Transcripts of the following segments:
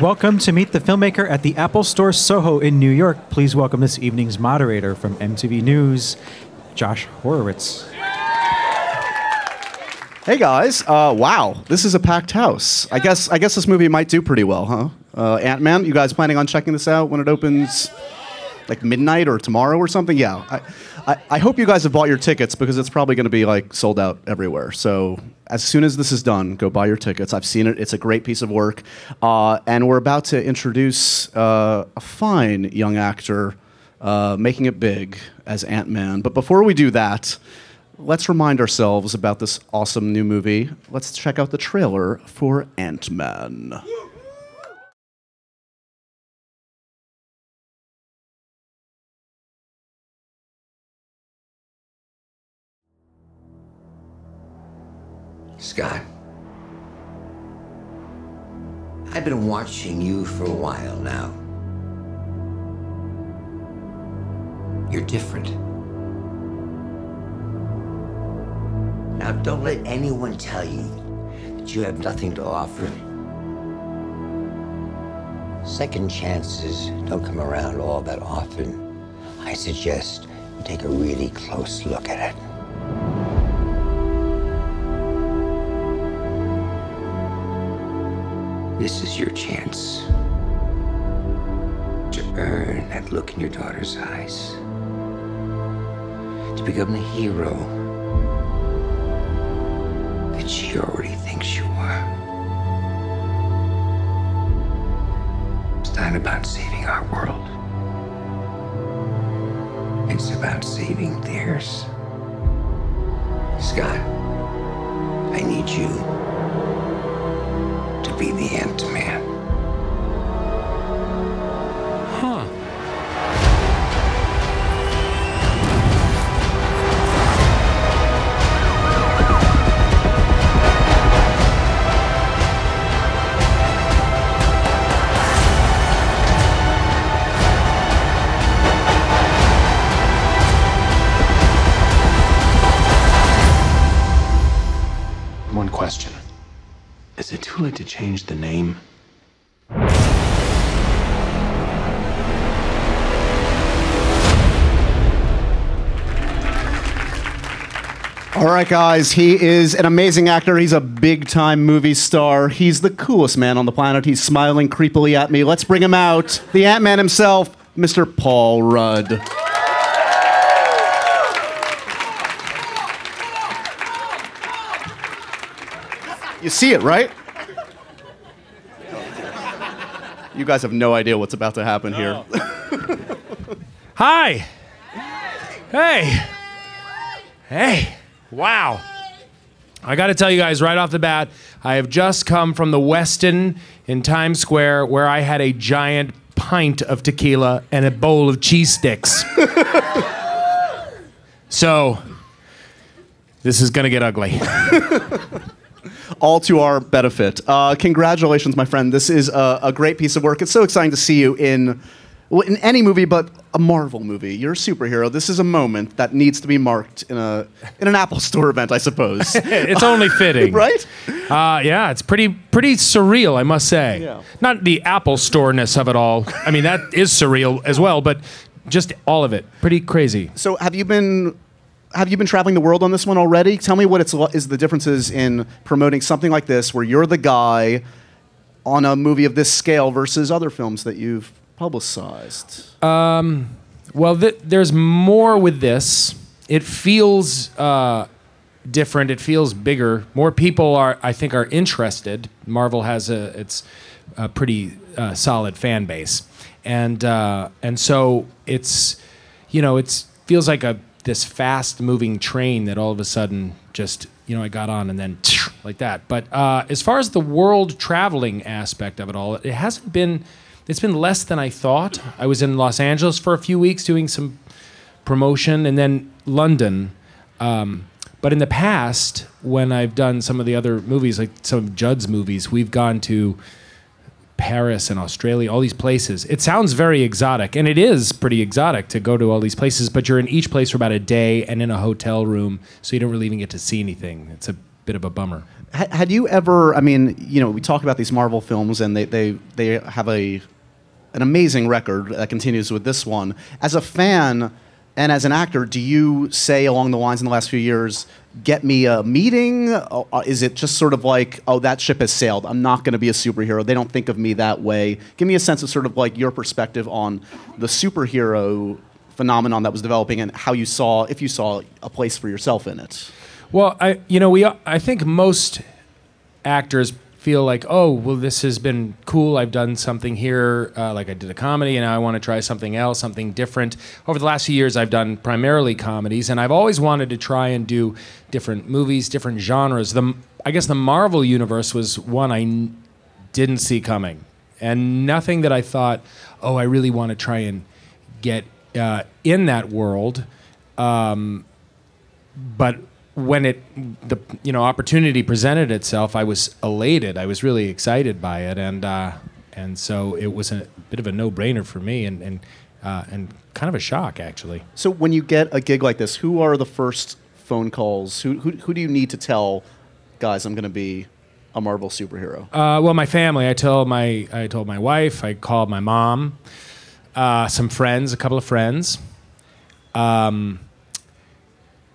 Welcome to Meet the Filmmaker at the Apple Store Soho in New York. Please welcome this evening's moderator from MTV News, Josh Horowitz. Hey guys! Uh, wow, this is a packed house. I guess I guess this movie might do pretty well, huh? Uh, Ant Man. You guys planning on checking this out when it opens, like midnight or tomorrow or something? Yeah. I, I, I hope you guys have bought your tickets because it's probably going to be like sold out everywhere. So as soon as this is done, go buy your tickets. I've seen it. It's a great piece of work, uh, and we're about to introduce uh, a fine young actor uh, making it big as Ant Man. But before we do that let's remind ourselves about this awesome new movie. Let's check out the trailer for Ant Man. Scott, I've been watching you for a while now. You're different. Now, don't let anyone tell you that you have nothing to offer. Second chances don't come around all that often. I suggest you take a really close look at it. This is your chance to earn that look in your daughter's eyes, to become the hero that she already thinks you are. It's not about saving our world. It's about saving theirs. Scott, I need you to be the Ant-Man. Huh. Change the name? All right, guys, he is an amazing actor. He's a big time movie star. He's the coolest man on the planet. He's smiling creepily at me. Let's bring him out. The Ant Man himself, Mr. Paul Rudd. You see it, right? You guys have no idea what's about to happen here. Hi. Hey. Hey. Wow. I got to tell you guys right off the bat, I have just come from the Westin in Times Square where I had a giant pint of tequila and a bowl of cheese sticks. so, this is going to get ugly. all to our benefit. Uh, congratulations, my friend. This is a, a great piece of work. It's so exciting to see you in, well, in any movie, but a Marvel movie. You're a superhero. This is a moment that needs to be marked in a in an Apple Store event, I suppose. it's only fitting. right? Uh, yeah, it's pretty pretty surreal, I must say. Yeah. Not the Apple Store-ness of it all. I mean, that is surreal as well, but just all of it, pretty crazy. So, have you been have you been traveling the world on this one already? Tell me what it's is the differences in promoting something like this, where you're the guy on a movie of this scale versus other films that you've publicized. Well, th- there's more with this. It feels uh, different. It feels bigger. More people are, I think, are interested. Marvel has a it's a pretty uh, solid fan base, and uh, and so it's you know it's feels like a this fast moving train that all of a sudden just you know I got on and then like that. But uh, as far as the world traveling aspect of it all, it hasn't been. It's been less than I thought. I was in Los Angeles for a few weeks doing some promotion, and then London. Um, but in the past, when I've done some of the other movies, like some of Judd's movies, we've gone to Paris and Australia, all these places. It sounds very exotic, and it is pretty exotic to go to all these places, but you're in each place for about a day and in a hotel room, so you don't really even get to see anything. It's a bit of a bummer. Ha- Had you ever? I mean, you know, we talk about these Marvel films, and they they they have a an amazing record that continues with this one. As a fan and as an actor, do you say along the lines in the last few years, "Get me a meeting"? Uh, is it just sort of like, "Oh, that ship has sailed. I'm not going to be a superhero. They don't think of me that way." Give me a sense of sort of like your perspective on the superhero phenomenon that was developing and how you saw, if you saw a place for yourself in it. Well, I you know we I think most actors feel like oh well this has been cool I've done something here uh, like I did a comedy and now I want to try something else something different. Over the last few years I've done primarily comedies and I've always wanted to try and do different movies, different genres. The I guess the Marvel universe was one I n- didn't see coming and nothing that I thought oh I really want to try and get uh, in that world but when it the you know opportunity presented itself, I was elated. I was really excited by it, and uh, and so it was a bit of a no brainer for me, and and uh, and kind of a shock actually. So when you get a gig like this, who are the first phone calls? Who who, who do you need to tell, guys? I'm going to be a Marvel superhero. Uh, well, my family. I told my I told my wife. I called my mom, uh, some friends, a couple of friends, um,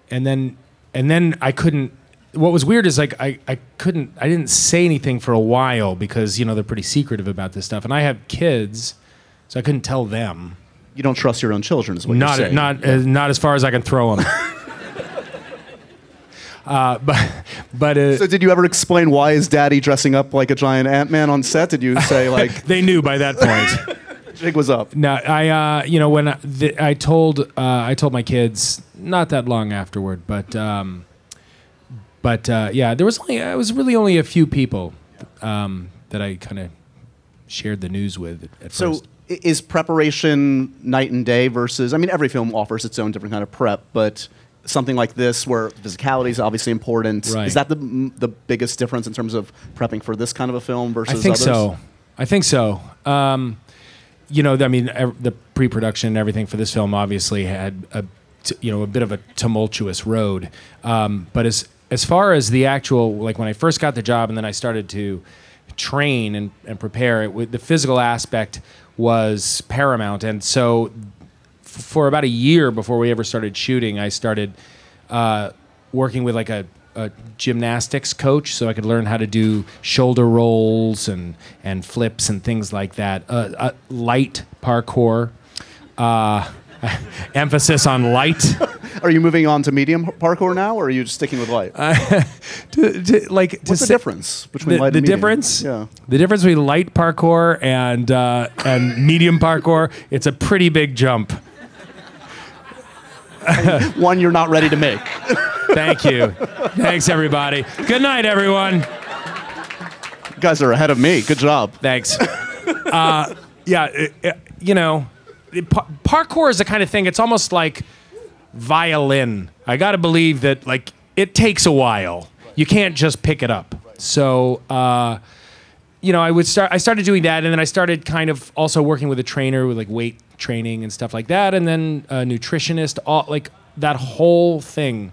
and then and then I couldn't. What was weird is like I, I couldn't I didn't say anything for a while because you know they're pretty secretive about this stuff, and I have kids, so I couldn't tell them. you don't trust your own children, is what Not you're saying. not uh, not as far as I can throw them. uh, but but uh, So did you ever explain why is Daddy dressing up like a giant Ant Man on set? Did you say like they knew by that point. jig was up? No, I uh, you know when I, the, I told uh, I told my kids not that long afterward, but um, but uh, yeah, there was only it was really only a few people um, that I kind of shared the news with at, So first. is preparation night and day versus? I mean, every film offers its own different kind of prep, but something like this, where physicality is obviously important, Right. is that the the biggest difference in terms of prepping for this kind of a film versus? I think others? so. I think so. Um, you know, I mean, the pre-production and everything for this film obviously had a, you know, a bit of a tumultuous road. Um, but as as far as the actual, like when I first got the job and then I started to train and, and prepare, it, the physical aspect was paramount. And so, for about a year before we ever started shooting, I started uh, working with like a, a gymnastics coach so I could learn how to do shoulder rolls and, and flips and things like that. Uh, uh, light parkour, uh, emphasis on light. Are you moving on to medium parkour now, or are you just sticking with light? to, to, like What's the say- difference between The, light the and medium? difference, Yeah. the difference between light parkour and uh, and medium parkour, it's a pretty big jump. One you're not ready to make. Thank you, thanks everybody. Good night, everyone. You guys are ahead of me. Good job. Thanks. Uh, yeah, it- it- you know, it- pa- parkour is the kind of thing. It's almost like violin. I got to believe that like it takes a while. You can't just pick it up. So, uh, you know, I would start. I started doing that, and then I started kind of also working with a trainer with like weight training and stuff like that, and then a nutritionist. All like that whole thing,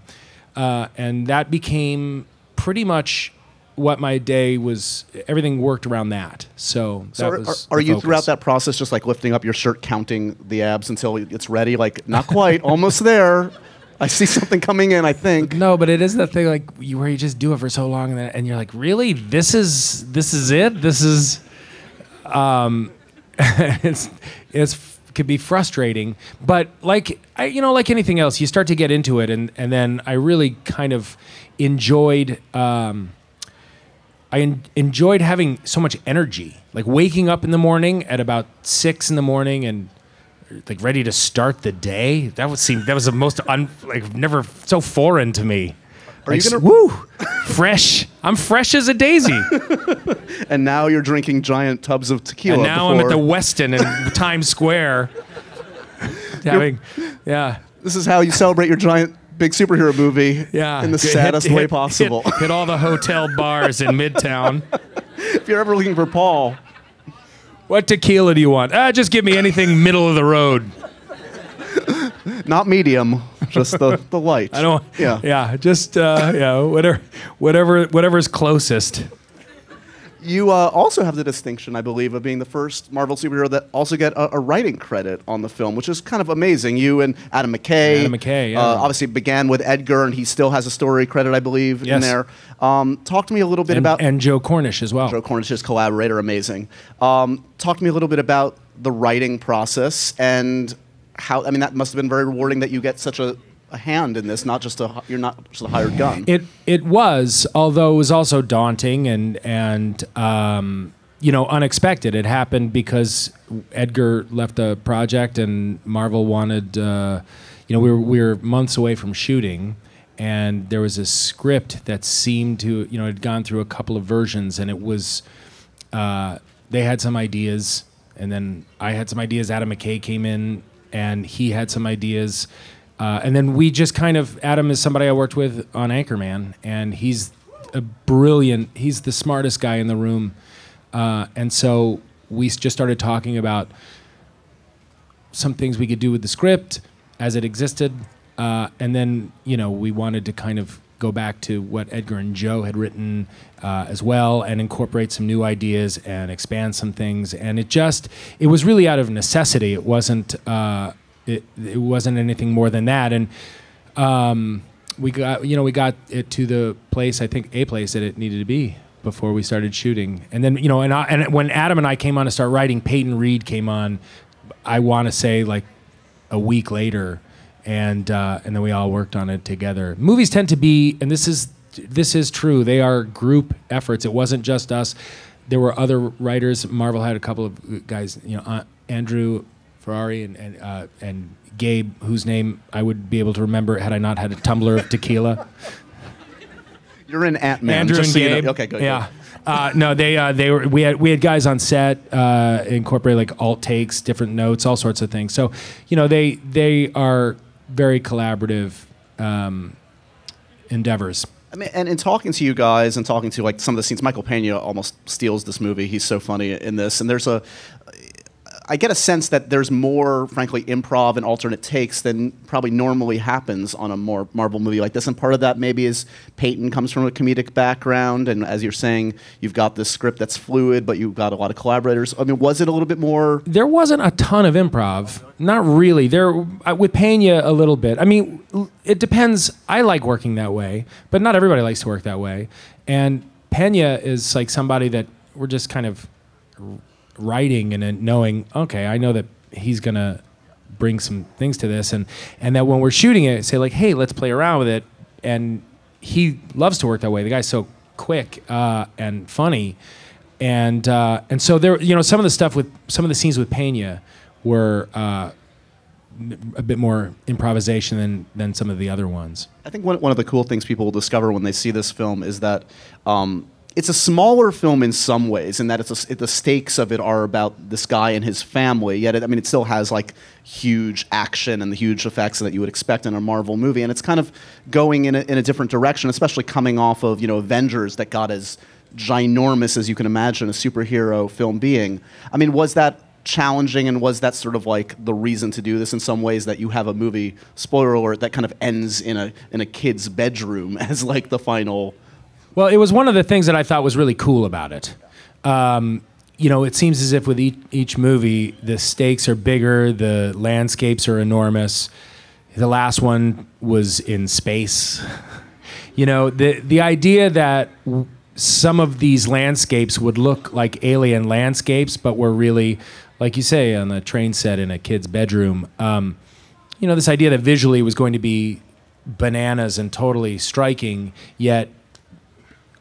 uh, and that became pretty much what my day was. Everything worked around that. So, So that are, are, are you focus. throughout that process just like lifting up your shirt, counting the abs until it's ready? Like, not quite, almost there. I see something coming in, I think. No, but it is that thing like you, where you just do it for so long and, then, and you're like, really, this is this is it. This is, um, it's it's could be frustrating, but like I, you know, like anything else, you start to get into it, and and then I really kind of enjoyed. Um, I en- enjoyed having so much energy, like waking up in the morning at about six in the morning and like ready to start the day. That would seem that was the most un, like never so foreign to me. Are you gonna- woo fresh? I'm fresh as a daisy. And now you're drinking giant tubs of tequila. and now I'm at before- the Westin in Times Square. Having, yeah, This is how you celebrate your giant big superhero movie yeah. in the Hit- saddest hit- way possible. Hit, hit all the hotel bars in Midtown. if you're ever looking for Paul, What tequila do you want? Ah, just give me anything middle of the road. Not medium. just the, the light. I don't. Yeah. Yeah. Just uh, yeah. Whatever. Whatever. Whatever's closest. You uh, also have the distinction, I believe, of being the first Marvel superhero that also get a, a writing credit on the film, which is kind of amazing. You and Adam McKay. Adam McKay, yeah. Uh, obviously began with Edgar, and he still has a story credit, I believe, in there. Um, talk to me a little bit And, about and Joe Cornish as well. Joe Cornish, his collaborator, amazing. Um, talk to me a little bit about the writing process and how. I mean, that must have been very rewarding that you get such a, a hand in this, not just a you're not just a hired gun. It it was, although it was also daunting and and um, you know unexpected. It happened because Edgar left the project and Marvel wanted. Uh, you know, we were we were months away from shooting, and there was a script that seemed to you know had gone through a couple of versions, and it was. Uh, they had some ideas, and then I had some ideas. Adam McKay came in, and he had some ideas, uh, and then we just kind of. Adam is somebody I worked with on Anchorman, and he's a brilliant. He's the smartest guy in the room, uh, and so we just started talking about some things we could do with the script as it existed, uh, and then you know we wanted to kind of go back to what Edgar and Joe had written uh, as well, and incorporate some new ideas and expand some things. And it just it was really out of necessity. It wasn't uh, it, it wasn't anything more than that. And um, we got you know we got it to the place I think a place that it needed to be before we started shooting. And then you know and I, and when Adam and I came on to start writing, Peyton Reed came on. I want to say like a week later, and uh, and then we all worked on it together. Movies tend to be, and this is this is true. They are group efforts. It wasn't just us. There were other writers. Marvel had a couple of guys. You know, uh, Andrew Ferrari and and, uh, and Gabe, whose name I would be able to remember had I not had a tumbler of tequila. You're in Ant Man. Andrew just and so you know- Gabe. Okay, good. Yeah. Uh, no, they uh, they were we had we had guys on set uh, incorporate like alt takes, different notes, all sorts of things. So, you know, they they are very collaborative um, endeavors. I mean, and in talking to you guys and talking to like some of the scenes, Michael Pena almost steals this movie. He's so funny in this, and there's a. I get a sense that there's more, frankly, improv and alternate takes than probably normally happens on a more Marvel movie like this. And part of that maybe is Peyton comes from a comedic background, and as you're saying, you've got this script that's fluid, but you've got a lot of collaborators. I mean, was it a little bit more? There wasn't a ton of improv, not really. There with Pena a little bit. I mean, it depends. I like working that way, but not everybody likes to work that way. And Pena is like somebody that we're just kind of writing and then knowing, okay, I know that he's gonna bring some things to this, and and that when we're shooting it, say like, hey, let's play around with it, and he loves to work that way. The guy's so quick uh, and funny, and uh, and so there, you know, some of the stuff with some of the scenes with Pena were. Uh, a bit more improvisation than, than some of the other ones. I think one, one of the cool things people will discover when they see this film is that um, it's a smaller film in some ways, in that it's a, it, the stakes of it are about this guy and his family. Yet, it, I mean, it still has like huge action and the huge effects that you would expect in a Marvel movie, and it's kind of going in a, in a different direction, especially coming off of you know Avengers that got as ginormous as you can imagine a superhero film being. I mean, was that challenging and was that sort of like the reason to do this in some ways that you have a movie spoiler alert that kind of ends in a in a kid's bedroom as like the final Well, it was one of the things that I thought was really cool about it. Um, you know, it seems as if with each, each movie, the stakes are bigger, the landscapes are enormous. The last one was in space. You know, the the idea that w- some of these landscapes would look like alien landscapes, but were really, like you say, on a train set in a kid's bedroom. Um, you know, this idea that visually was going to be bananas and totally striking, yet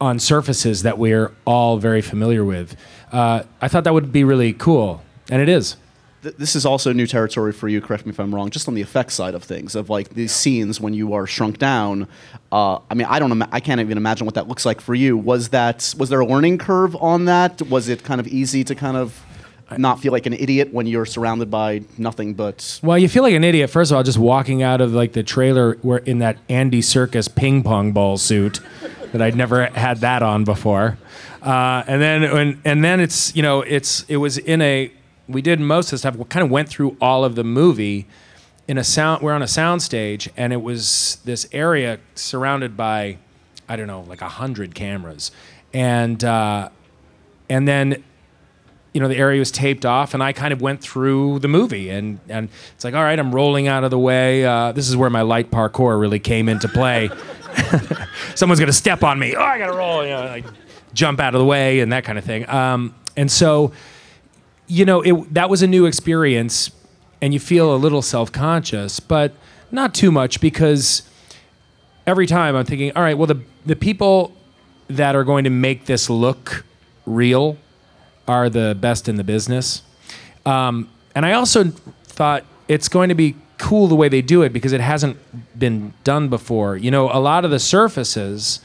on surfaces that we're all very familiar with. Uh, I thought that would be really cool, and it is. th- this is also new territory for you correct me if i'm wrong just on the effects side of things of like these scenes when you are shrunk down uh, i mean i don't ima- i can't even imagine what that looks like for you was that was there a learning curve on that was it kind of easy to kind of not feel like an idiot when you're surrounded by nothing but Well, you feel like an idiot first of all, just walking out of like the trailer where in that Andy Serkis ping pong ball suit that I'd never had that on before, uh, and then when, and then it's you know it's it was in a we did most of the stuff. We kind of went through all of the movie, in a sound. We're on a sound stage, and it was this area surrounded by, I don't know, like a hundred cameras, and uh, and then you know the area was taped off and i kind of went through the movie and and it's like all right i'm rolling out of the way uh, this is where my light parkour really came into play someone's to step on me oh i gotta roll you know like jump out of the way and that kind of thing um, and so you know it, that was a new experience and you feel a little self-conscious but not too much because every time i'm thinking all right well the, the people that are going to make this look real are the best in the business. Um, and I also thought it's going to be cool the way they do it because it hasn't been done before. You know, a lot of the surfaces,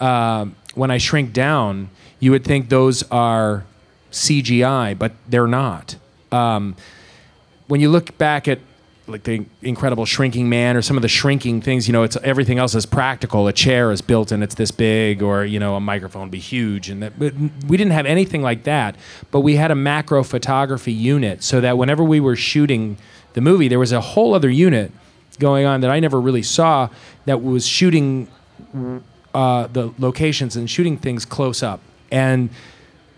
uh, when I shrink down, you would think those are CGI, but they're not. Um, when you look back at like the incredible shrinking man or some of the shrinking things you know it's everything else is practical. A chair is built and it's this big or you know a microphone be huge and that but we didn't have anything like that but we had a macro photography unit so that whenever we were shooting the movie there was a whole other unit going on that I never really saw that was shooting uh, the locations and shooting things close up. And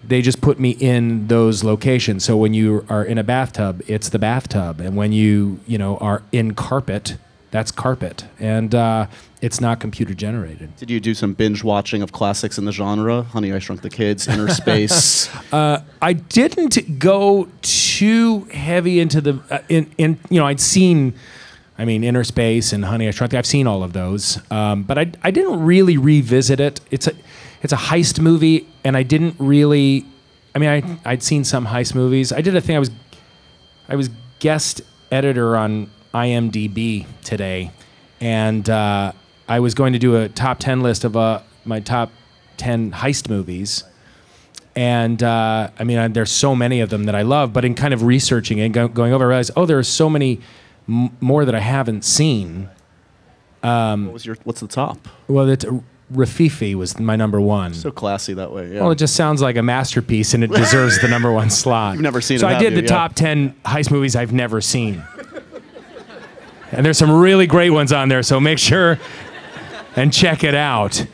they just put me in those locations. So when you are in a bathtub, it's the bathtub, and when you you know are in carpet, that's carpet, and uh, it's not computer generated. Did you do some binge watching of classics in the genre? Honey, I Shrunk the Kids, Inner Space. I didn't go too heavy into the uh, in in you know I'd seen. I mean, Inner Space and Honey, I Shrunk. the- I've seen all of those, um, but I, I didn't really revisit it. It's a it's a heist movie, and I didn't really. I mean, I I'd seen some heist movies. I did a thing. I was I was guest editor on IMDb today, and uh, I was going to do a top ten list of uh, my top ten heist movies. And uh, I mean, I, there's so many of them that I love, but in kind of researching and go, going over, I realized, oh, there are so many m- more that I haven't seen. what was your? What's the top? Well, that Rififi was my number one. So classy that way. Yeah. Well, it just sounds like a masterpiece, and it deserves the number one slot. You've never seen so it, I did you? the Yeah. top ten heist movies I've never seen, and there's some really great ones on there. So make sure and check it out.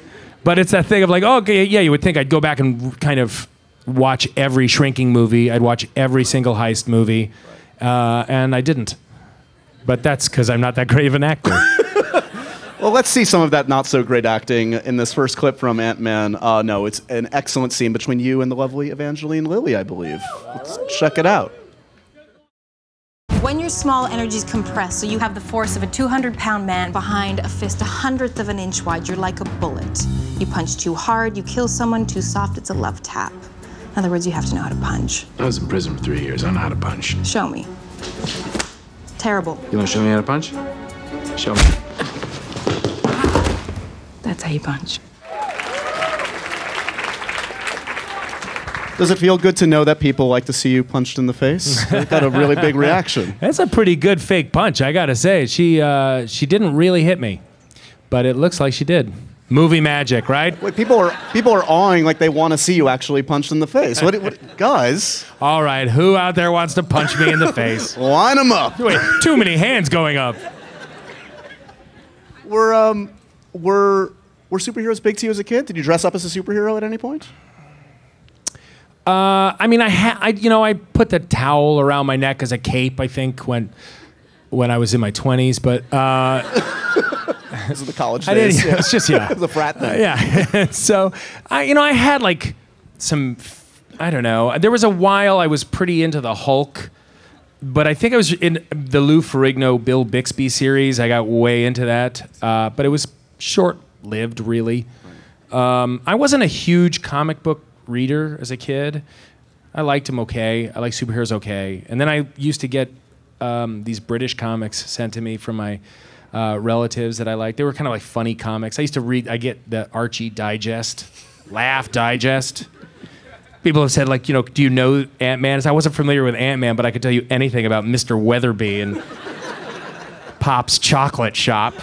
But it's that thing of like, oh, okay, yeah, you would think I'd go back and kind of watch every shrinking movie. I'd watch every single heist movie, uh, and I didn't. But that's because I'm not that great of an actor. Well, let's see some of that not so great acting in this first clip from Ant Man. Uh, no, it's an excellent scene between you and the lovely Evangeline Lilly, I believe. Let's check it out. When your small energies compressed, so you have the force of a 200 pound man behind a fist a hundredth of an inch wide, you're like a bullet. You punch too hard, you kill someone too soft, it's a love tap. In other words, you have to know how to punch. I was in prison for three years. I know how to punch. Show me. Terrible. You want to show me how to punch? Show me. That's how you punch. Does it feel good to know that people like to see you punched in the face? I got a really big reaction. That's a pretty good fake punch, I gotta say. She uh, she didn't really hit me, but it looks like she did. Movie magic, right? Wait, people are people are awing like they want to see you actually punched in the face. What, what guys? All right, who out there wants to punch me in the face? Line them up. Wait, too many hands going up. We're um were were superheroes big to you as a kid? Did you dress up as a superhero at any point? Uh, I mean, I, ha- I you know I put the towel around my neck as a cape. I think when when I was in my twenties, but uh, This is the college I days. didn't. It's just yeah. the frat thing. yeah. so I, you know, I had like some, I don't know. There was a while I was pretty into the Hulk, but I think I was in the Lou Ferrigno, Bill Bixby series. I got way into that, uh, but it was short lived, really. Um, I wasn't a huge comic book reader as a kid. I liked them okay. I like superheroes okay. And then I used to get um, these British comics sent to me from my uh, relatives that I liked. They were kind of like funny comics. I used to read. I get the Archie Digest, Laugh Digest. People have said like, you know, do you know Ant Man? I wasn't familiar with Ant Man, but I could tell you anything about Mr. Weatherby and Pop's Chocolate Shop.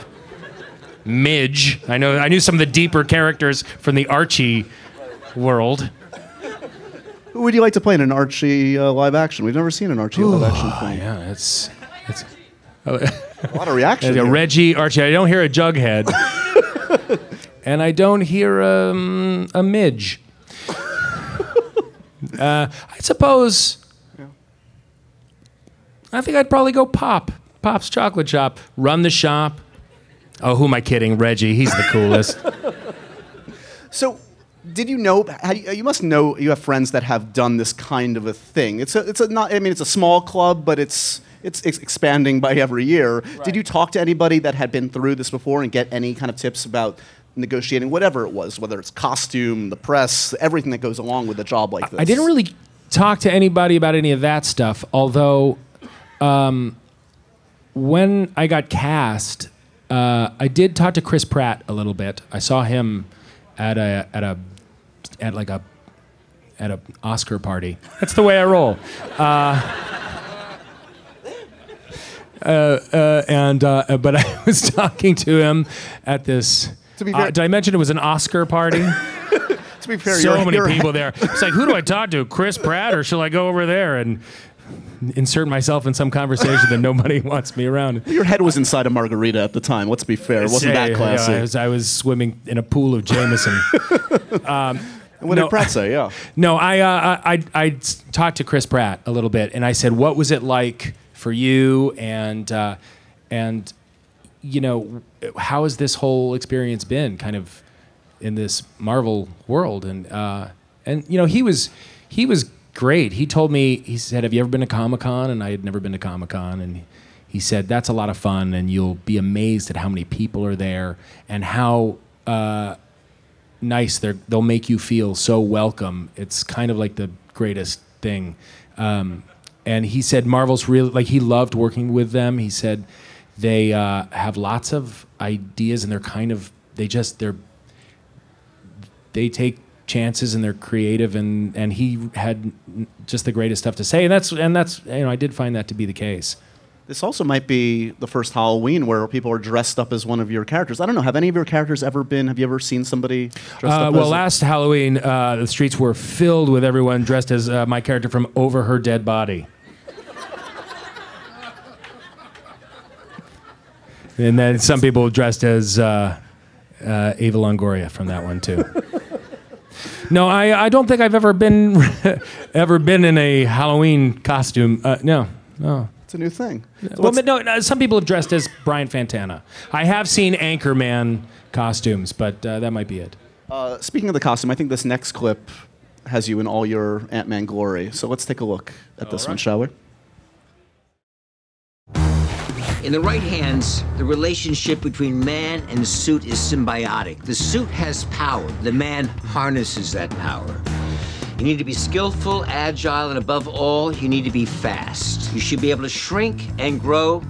Midge. I know. I knew some of the deeper characters from the Archie world. Who would you like to play in an Archie uh, live action? We've never seen an Archie live action film. Yeah, it's it's. A lot of reaction. Uh, here. Reggie, Archie. I don't hear a jughead, and I don't hear um, a midge. Uh, I suppose. I think I'd probably go Pop. Pop's Chocolate Shop. Run the shop. Oh, who am I kidding? Reggie. He's the coolest. So, did you know? You you must know you have friends that have done this kind of a thing. It's a, it's a not. I mean, it's a small club, but it's it's ex- expanding by every year. Did you talk to anybody that had been through this before and get any kind of tips about negotiating whatever it was, whether it's costume, the press, everything that goes along with a job like this? I didn't really talk to anybody about any of that stuff, although um, when I got cast, uh, I did talk to Chris Pratt a little bit. I saw him at a at a at like a at a Oscar party. That's the way I roll. Uh, uh, uh, and uh, but I was talking to him at this. To be uh, fair- did I mention it was an Oscar party? To be fair, so your- many your people he- there. It's like, who do I talk to? Chris Pratt, or shall I go over there and insert myself in some conversation that nobody wants me around? Your head was inside a margarita at the time. Let's be fair. It wasn't Yeah, that yeah, classy. I, was, I was swimming in a pool of Jameson. what no. did Pratt say? Yeah. no, I, uh, I, I I talked to Chris Pratt a little bit, and I said, "What was it like for you?" And uh, and you know, how has this whole experience been, kind of in this Marvel world? And uh, and you know, he was he was great. He told me, he said, "Have you ever been to Comic Con?" And I had never been to Comic Con, and he said, "That's a lot of fun, and you'll be amazed at how many people are there and how." Uh, nice. They're, they'll make you feel so welcome. It's kind of like the greatest thing. Um, and he said Marvel's really like he loved working with them. He said they uh, have lots of ideas and they're kind of they just they're they take chances and they're creative and and he had just the greatest stuff to say and that's and that's you know I did find that to be the case. This also might be the first Halloween where people are dressed up as one of your characters. I don't know. Have any of your characters ever been? Have you ever seen somebody dressed Uh, up well, as? last Halloween, uh, the streets were filled with everyone dressed as uh, my character from Over Her Dead Body. and then some people dressed as uh, uh, Eva Longoria from that one too. no, I, I don't think I've ever been ever been in a Halloween costume. Uh, no, no. it's a new thing. So Well, but no, no, some people have dressed as Brian Fantana. I have seen Anchorman costumes, but uh, that might be it. uh, speaking of the costume, I think this next clip has you in all your Ant Man glory. So let's take a look at this one, shall we? In the right hands, the relationship between man and suit is symbiotic. The suit has power, the man harnesses that power. You need to be skillful, agile, and above all, you need to be fast. You should be able to shrink and grow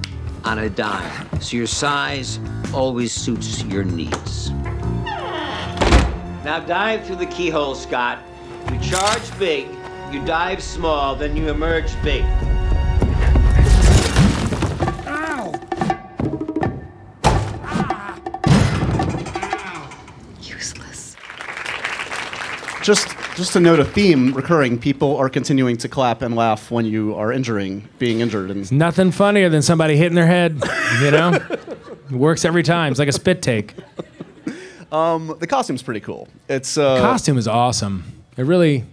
on a dime, so your size always suits your needs. Now dive through the keyhole, Scott. You charge big, you dive small, then you emerge big. Just, just to note a theme recurring: people are continuing to clap and laugh when you are injuring, being injured, and Nothing funnier than somebody hitting their head, you know? It works every time. It's like a spit take. the costume's pretty cool. It's uh, Costume is awesome. It really,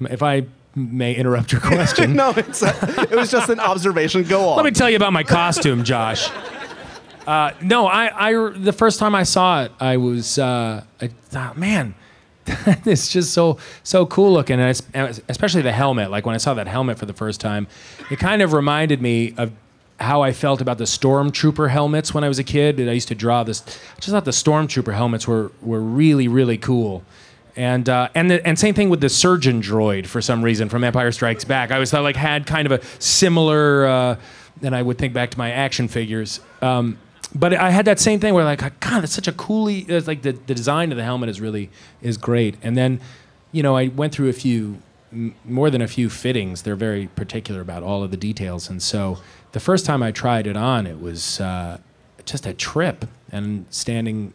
if I may interrupt your question, no, it's a, it was just an observation. Go on. let me tell you about my costume, Josh. Uh, no, I, I, the first time I saw it, I was, uh, I thought, man, it's just so, so cool looking, and and especially the helmet. Like when I saw that helmet for the first time, it kind of reminded me of how I felt about the stormtrooper helmets when I was a kid. And I used to draw this. I just thought the stormtrooper helmets were were really really cool. And uh, and the, and same thing with the surgeon droid for some reason from Empire Strikes Back. I always thought like had kind of a similar. Uh, and I would think back to my action figures. Um, but I had that same thing where like God, that's such a coolly. It's like the, the design of the helmet is really is great. And then, you know, I went through a few more than a few fittings. They're very particular about all of the details. And so the first time I tried it on, it was uh, just a trip. And standing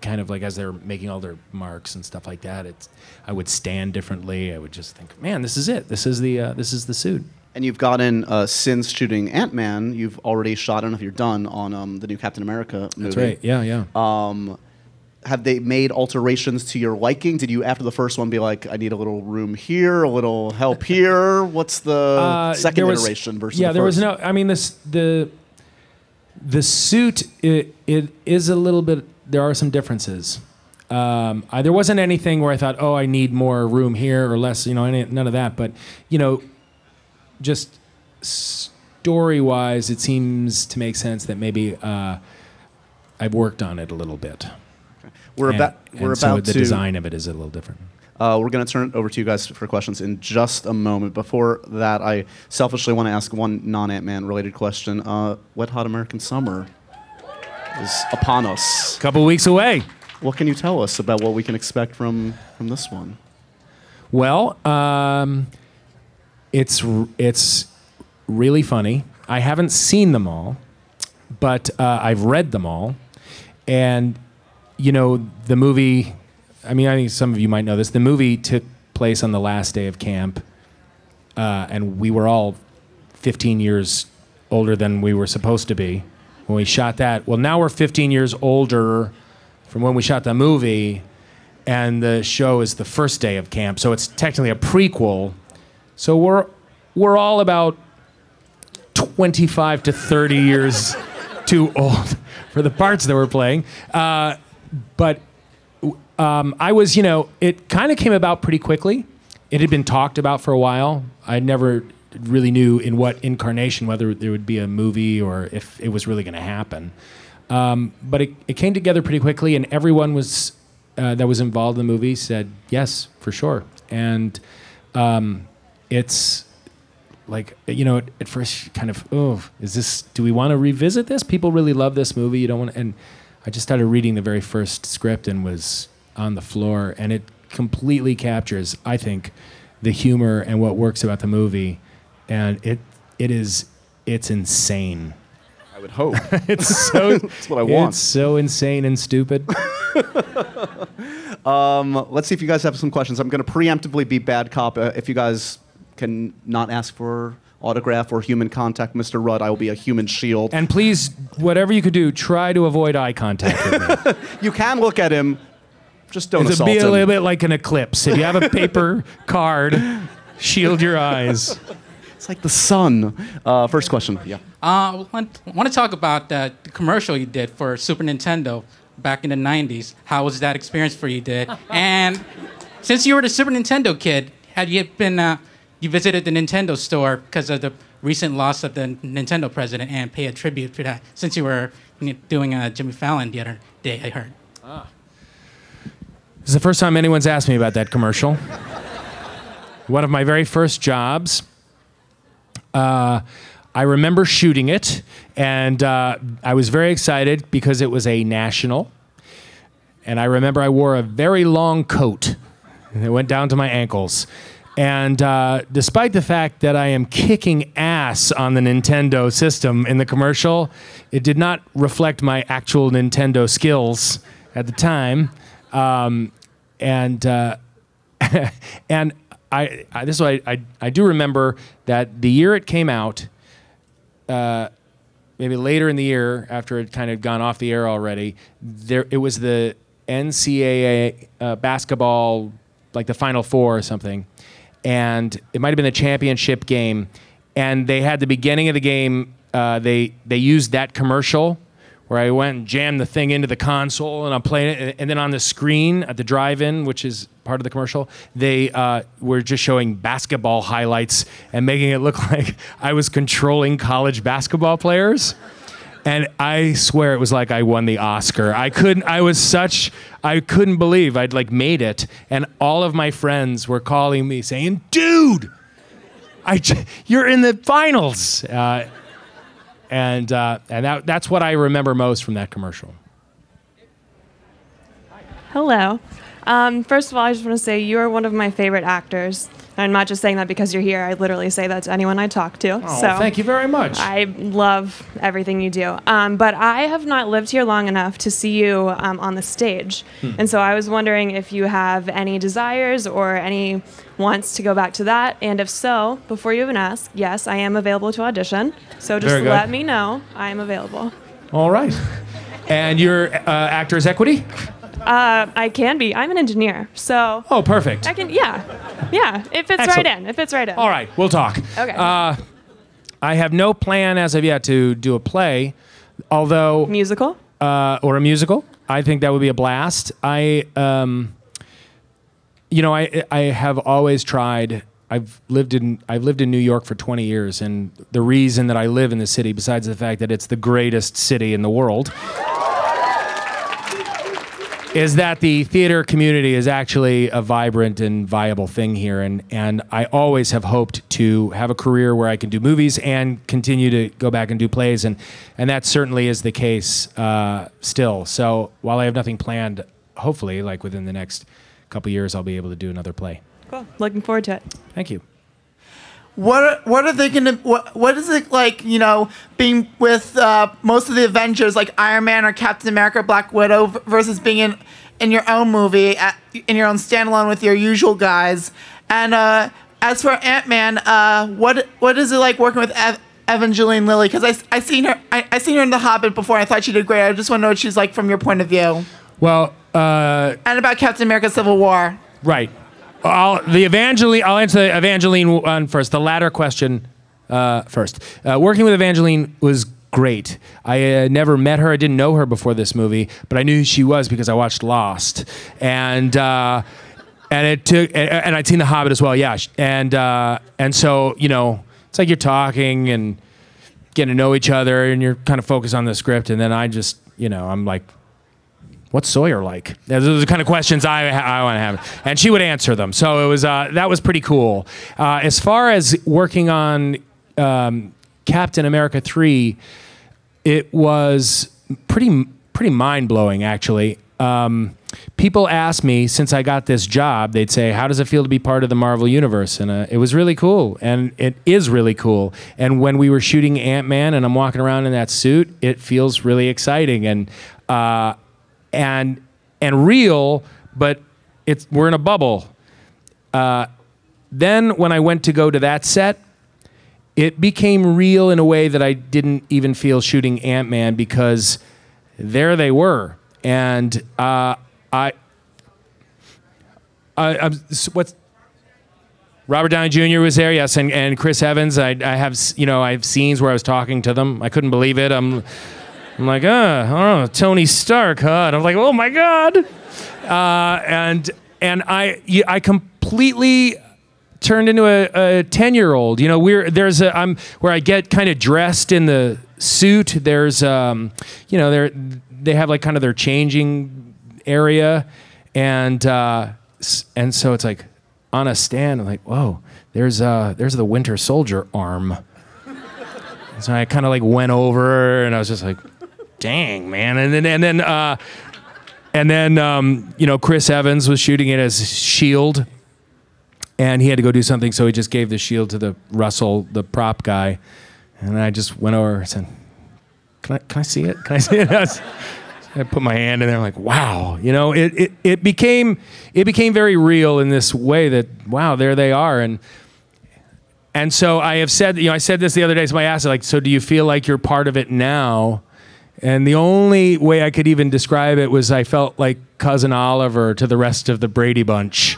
kind of like as they're making all their marks and stuff like that, it's I would stand differently. I would just think, man, this is it. This is the uh, this is the suit. And you've gotten uh, since shooting Ant Man, you've already shot. I don't know if you're done on um, the new Captain America movie. That's right. Yeah, yeah. Um, have they made alterations to your liking? Did you, after the first one, be like, I need a little room here, a little help here? What's the Uh, second was- iteration versus yeah the there was no i mean this the the suit it, it is a little bit there are some differences um, I, there wasn't anything where i thought oh i need more room here or less you know any, none of that but you know just story wise it seems to make sense that maybe uh, i've worked on it a little bit We're And- about, and we're so about the to. design of it is a little different Uh, we're going to turn it over to you guys for questions in just a moment. Before that, I selfishly want to ask one non Ant Man related question. Uh, Wet Hot American Summer is upon us. A couple weeks away What can you tell us about what we can expect from, from this one? Well, um, it's it's really funny. I haven't seen them all, but uh, I've read them all, and you know the movie. I mean, I think some of you might know this. The movie took place on the last day of camp, uh, and we were all 15 years older than we were supposed to be when we shot that. Well, now we're 15 years older from when we shot the movie, and the show is the first day of camp, so it's technically a prequel. So we're we're all about 25 to 30 years too old for the parts that we're playing. Uh, but um, I was, you know, it kind of came about pretty quickly. It had been talked about for a while. I never really knew in what incarnation, whether there would be a movie or if it was really going to happen. Um, but it, it came together pretty quickly, and everyone was uh, that was involved in the movie said yes for sure. And um, it's like you know at, at first kind of oh is this do we want to revisit this people really love this movie you don't want and i just started reading the very first script and was on the floor and it completely captures i think the humor and what works about the movie and it it is it's insane I would hope. it's so That's what I want. it's so insane and stupid Um, let's see if you guys have some questions. I'm going to preemptively be bad cop. Uh, if you guys can not ask for autograph or human contact, Mr. Rudd, I will be a human shield. and please whatever you could do try to avoid eye contact with me you can look at him, just don't It'll assault be a him. little bit like an eclipse. If you have a paper card, shield your eyes. It's like the sun. Uh, first question. Yeah. Uh, I want, want to talk about uh, the commercial you did for Super Nintendo back in the 90s. How was that experience for you, did? And since you were the Super Nintendo kid, had you been, uh, you visited the Nintendo store because of the recent loss of the Nintendo president and pay a tribute to that since you were doing uh, Jimmy Fallon the other day, I heard. This is the first time anyone's asked me about that commercial. One of my very first jobs. Uh, I remember shooting it, and uh, I was very excited because it was a national. And I remember I wore a very long coat, and it went down to my ankles. And uh, despite the fact that I am kicking ass on the Nintendo system in the commercial, it did not reflect my actual Nintendo skills at the time. Um, and uh, and I, I this is I, I I do remember that the year it came out, uh, maybe later in the year after it kind of gone off the air already, there it was the NCAA uh, basketball like the Final Four or something, and it might have been the championship game, and they had the beginning of the game. Uh, they they used that commercial where I went and jammed the thing into the console and I'm playing it. And then on the screen at the drive-in, which is part of the commercial, they uh, were just showing basketball highlights and making it look like I was controlling college basketball players. And I swear it was like I won the Oscar. I couldn't. I was such. I couldn't believe I'd like made it, and all of my friends were calling me saying, "Dude, I, you're in the finals." Uh, and uh, and that, that's what I remember most from that commercial. Hello. Um, first of all, I just want to say you are one of my favorite actors. I'm not just saying that because you're here. I literally say that to anyone I talk to. Oh, so thank you very much. I love everything you do. Um, but I have not lived here long enough to see you um, on the stage. Hmm. And so I was wondering if you have any desires or any wants to go back to that. And if so, before you even ask, yes, I am available to audition. So just let me know I am available. All right. And your uh, Actors Equity? Uh, I can be. I'm an engineer. So Oh, perfect. I can, yeah. Yeah. It fits Excellent. right in. It fits right in. All right, we'll talk. Okay. Uh, I have no plan as of yet to do a play, although Musical? uh, or a musical. I think that would be a blast. I, um, you know, I I have always tried. I've lived in I've lived in New York for 20 years, and the reason that I live in the city, besides the fact that it's the greatest city in the world, is that the theater community is actually a vibrant and viable thing here. And and I always have hoped to have a career where I can do movies and continue to go back and do plays. And and that certainly is the case uh, still. So while I have nothing planned hopefully like within the next couple years I'll be able to do another play. Cool. Looking forward to it. thank you What are, what are they gonna what what is it like you know being with uh, most of the Avengers like Iron Man or Captain America, Black Widow versus being in in your own movie at, in your own standalone with your usual guys. And uh, as for Ant Man, uh, what what is it like working with Ev- Evangeline Lilly? Because I I seen her I, I seen her in The Hobbit before. I thought she did great. I just want to know what she's like from your point of view. well uh, And about Captain America: Civil War. Right. I'll, the Evangeline. I'll answer the Evangeline one first. The latter question uh, first. Uh, working with Evangeline was great. I uh, never met her. I didn't know her before this movie, but I knew who she was because I watched Lost, and uh, and it took. And, and I'd seen The Hobbit as well. Yeah, and uh, and so you know, it's like you're talking and getting to know each other, and you're kind of focused on the script, and then I just, you know, I'm like what's Sawyer like? Those are the kind of questions I, I want to have. And she would answer them. So it was, uh, that was pretty cool. Uh, as far as working on um, Captain America 3, it was pretty, pretty mind blowing, actually. Um, people ask me since I got this job, they'd say, How does it feel to be part of the Marvel Universe? And uh, it was really cool. And it is really cool. And when we were shooting Ant Man and I'm walking around in that suit, it feels really exciting. And, uh, and and real, but it's we're in a bubble. Uh, then when I went to go to that set, it became real in a way that I didn't even feel shooting Ant Man because there they were, and uh, I, I, what's Robert Downey Jr. was there, yes, and, and Chris Evans. I, I have you know I have scenes where I was talking to them. I couldn't believe it. I'm I'm like, uh, oh, Tony Stark, huh? And I'm like, oh my god. Uh, and and I I completely turned into a, 10 year old you know we're there's a i'm where i get kind of dressed in the suit there's um you know they have like kind of their changing area and uh and so it's like on a stand i'm like whoa there's uh there's the winter soldier arm so i kind of like went over and i was just like dang man and then and then uh and then um you know chris evans was shooting it as shield and he had to go do something, so he just gave the shield to the Russell, the prop guy, and I just went over and said, "Can I, can I see it? Can I see it?" I, put my hand in there, like, "Wow!" You know, it, it it became it became very real in this way that wow, there they are, and and so I have said, you know, I said this the other day. Somebody asked, like, so do you feel like you're part of it now? And the only way I could even describe it was I felt like cousin Oliver to the rest of the Brady Bunch.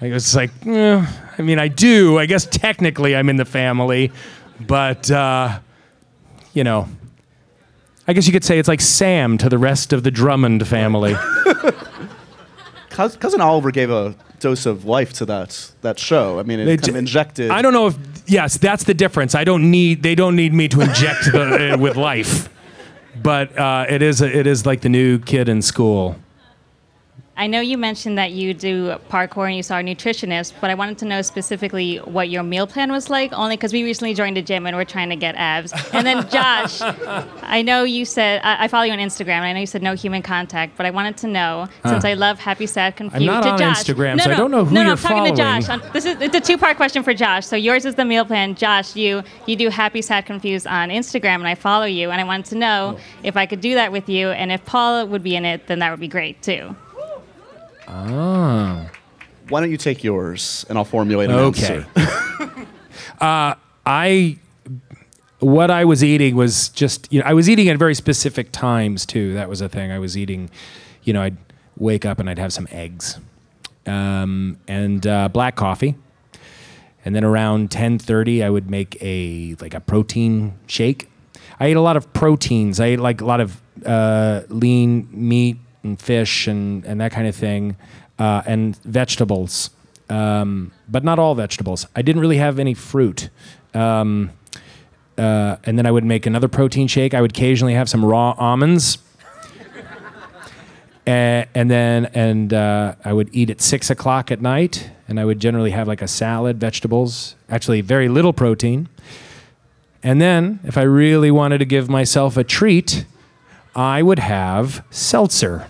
It was like, eh, I mean, I do. I guess technically I'm in the family, but, uh, you know, I guess you could say it's like Sam to the rest of the Drummond family. Cousin Oliver gave a dose of life to that that show. I mean, it They kind of d- injected. I don't know if, yes, that's the difference. I don't need, they don't need me to inject the, uh, with life, but uh, it is, a, it is like the new kid in school. I know you mentioned that you do parkour and you saw a nutritionist, but I wanted to know specifically what your meal plan was like, only because we recently joined a gym and we're trying to get abs. And then, Josh, I know you said, I, I follow you on Instagram, and I know you said no human contact, but I wanted to know, since I love Happy, Sad, Confused, I'm not to on Josh. Instagram, no, so I no, don't know who no, no, you're I'm talking to. Josh. This is it's a two-part question for Josh. So yours is the meal plan. Josh, you you do Happy, Sad, Confused on Instagram, and I follow you, and I wanted to know oh. if I could do that with you, and if Paula would be in it, then that would be great too. Oh. Why don't you take yours and I'll formulate an Okay. answer. uh, I what I was eating was just you know I was eating at very specific times too. That was a thing. I was eating, you know, I'd wake up and I'd have some eggs, um, and uh, black coffee, and then around ten thirty I would make a like a protein shake. I ate a lot of proteins. I ate like a lot of uh, lean meat and fish and and that kind of thing, uh, and vegetables, um, but not all vegetables. I didn't really have any fruit. Um, uh, and then I would make another protein shake. I would occasionally have some raw almonds. A- and then and uh, I would eat at six o'clock at night, and I would generally have like a salad, vegetables, actually very little protein. And then, if I really wanted to give myself a treat, I would have seltzer.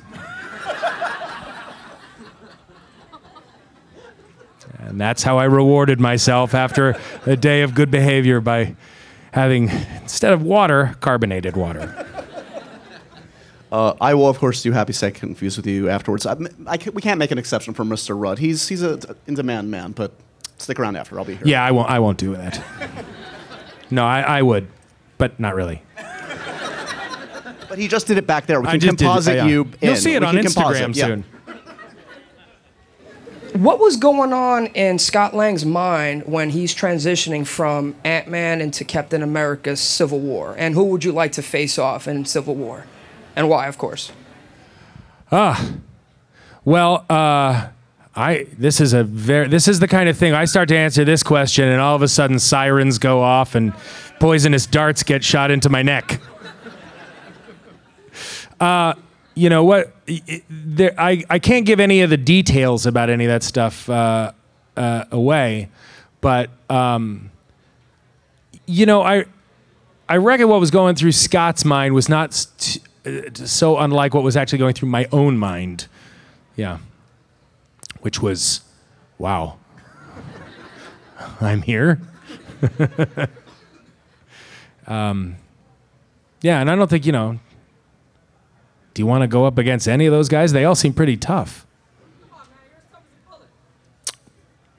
And that's how I rewarded myself after a day of good behavior by having, instead of water, carbonated water. Uh, I will, of course, do Happy Sad Confused with you afterwards. I, I we can't make an exception for Mr. Rudd. He's he's a in-demand man, but stick around after. I'll be here. Yeah, I won't. I won't do that. No, I, I would, but not really. But he just did it back there. We I can just did it, yeah. you. You'll in. see it We on composite, Instagram yeah. What was going on in Scott Lang's mind when he's transitioning from Ant Man into Captain America's Civil War? And who would you like to face off in Civil War? And why, of course? Ah, well, uh, I this is a very this is the kind of thing I start to answer this question, and all of a sudden sirens go off and poisonous darts get shot into my neck. Uh, you know what? I- I- There, I I can't give any of the details about any of that stuff uh, uh, away, but um, you know I. I reckon what was going through Scott's mind was not st- uh, so unlike what was actually going through my own mind. Yeah. Which was, wow. I'm here. um, yeah, and I don't think, you know, do you want to go up against any of those guys? They all seem pretty tough.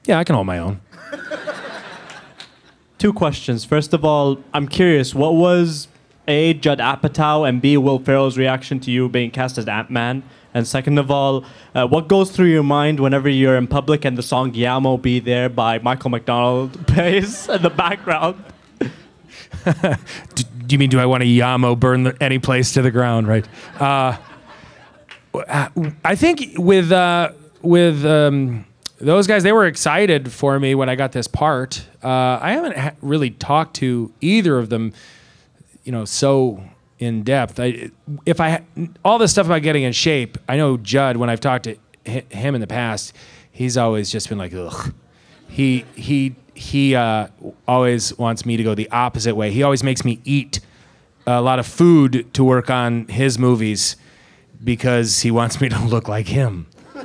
Yeah, I can hold my own. Two questions. First of all, I'm curious, what was A, Judd Apatow, and B, Will Ferrell's reaction to you being cast as Ant Man? And second of all, uh, what goes through your mind whenever you're in public and the song Yah Mo B There by Michael McDonald plays in the background? do, you mean do I want to Yah Mo burn the, any place to the ground? Right. Uh, I think with uh, with um, those guys, they were excited for me when I got this part. Uh, I haven't ha- really talked to either of them, you know, so in depth. I, if I all this stuff about getting in shape, I know Judd. When I've talked to hi- him in the past, he's always just been like, ugh. He he he uh, always wants me to go the opposite way. He always makes me eat a lot of food to work on his movies because he wants me to look like him.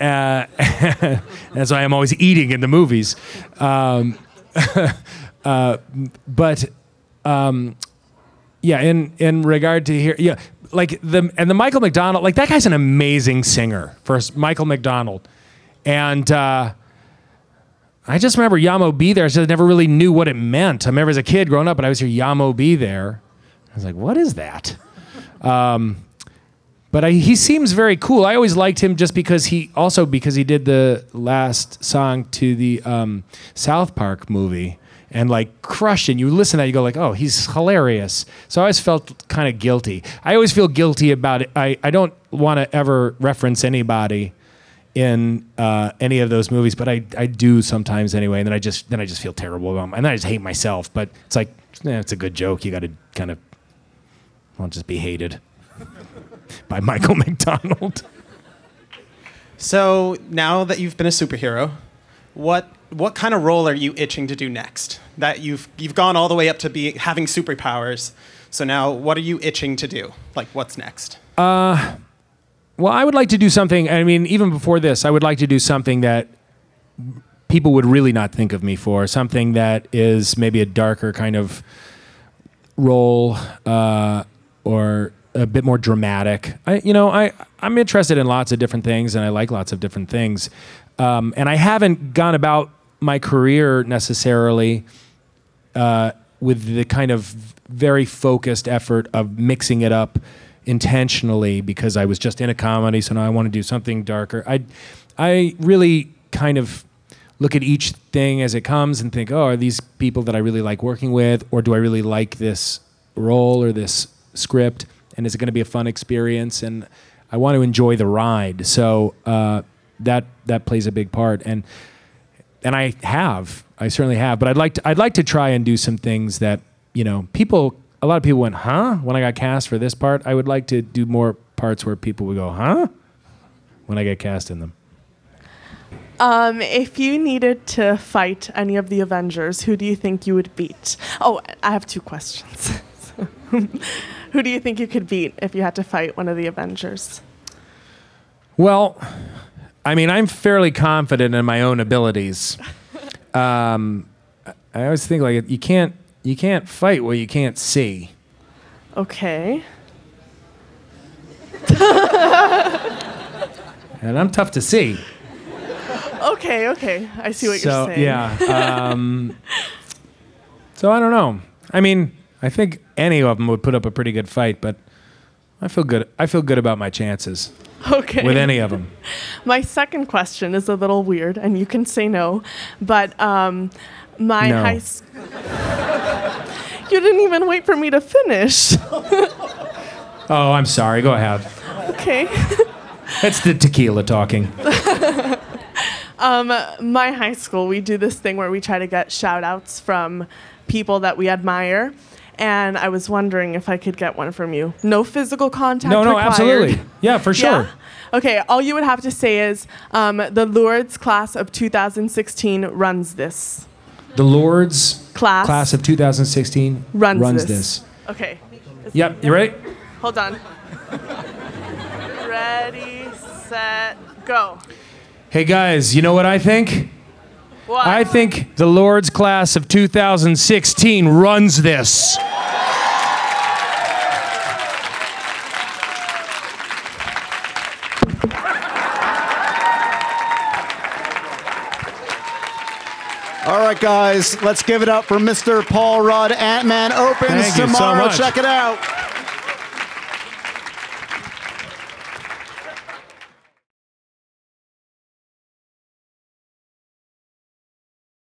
Uh, that's why I'm always eating in the movies. Um, uh, but um, yeah, in in regard to here, yeah, like the and the Michael McDonald, like that guy's an amazing singer. First, Michael McDonald, and. Uh, I just remember Yah Mo be there. I just never really knew what it meant. I remember as a kid growing up, but I was here Yah Mo be there. I was like, what is that? Um, but I, he seems very cool. I always liked him just because he also because he did the last song to the um, South Park movie and like crushed it. You listen to that, you go like, oh, he's hilarious. So I always felt kind of guilty. I always feel guilty about it. I, I don't want to ever reference anybody in uh, any of those movies, but I, I do sometimes anyway. And then I just then I just feel terrible about, 'em. and then I just hate myself. But it's like, eh, it's a good joke. You got to kind of, well, just be hated. by Michael McDonald. So now that you've been a superhero, what what kind of role are you itching to do next? That you've you've gone all the way up to be having superpowers. So now, what are you itching to do? Like, what's next? Uh, well, I would like to do something. I mean, even before this, I would like to do something that people would really not think of me for. Something that is maybe a darker kind of role uh, or a bit more dramatic. I, you know, I I'm interested in lots of different things, and I like lots of different things. Um, and I haven't gone about my career necessarily uh, with the kind of very focused effort of mixing it up intentionally because I was just in a comedy, so now I want to do something darker. I, I really kind of look at each thing as it comes and think, oh, are these people that I really like working with, or do I really like this role or this script, and is it going to be a fun experience? And I want to enjoy the ride, so uh, that that plays a big part. And and I have, I certainly have, but I'd like to, I'd like to try and do some things that you know people. A lot of people went, huh? When I got cast for this part, I would like to do more parts where people would go, huh? When I get cast in them. Um, if you needed to fight any of the Avengers, who do you think you would beat? Oh, I have two questions. who do you think you could beat if you had to fight one of the Avengers? Well, I mean, I'm fairly confident in my own abilities. Um, I always think like you can't you can't fight what you can't see. Okay. And I'm tough to see. okay, okay. I see what so, you're saying. Yeah. Um, so I don't know. I mean, I think any of them would put up a pretty good fight, but I feel good. I feel good about my chances. Okay. With any of them. My second question is a little weird, and you can say no, but um, my No. high. S- you didn't even wait for me to finish. Oh, I'm sorry. Go ahead. okay. That's the tequila talking. Um, my high school, we do this thing where we try to get shout outs from people that we admire. And I was wondering if I could get one from you. No physical contact. No, no, required. absolutely. Yeah, for sure. Yeah? Okay, all you would have to say is um, the Lourdes class of 2016 runs this. The Lourdes Class. class of 2016 Runs, this. Okay. Yep, you ready? Hold on. Ready, set, go. Hey guys, you know what I think? What? I think the Lourdes class of 2016 runs this. All right, guys, let's give it up for Mr. Paul Rudd. Ant Man opens Thank so tomorrow. much. Check it out.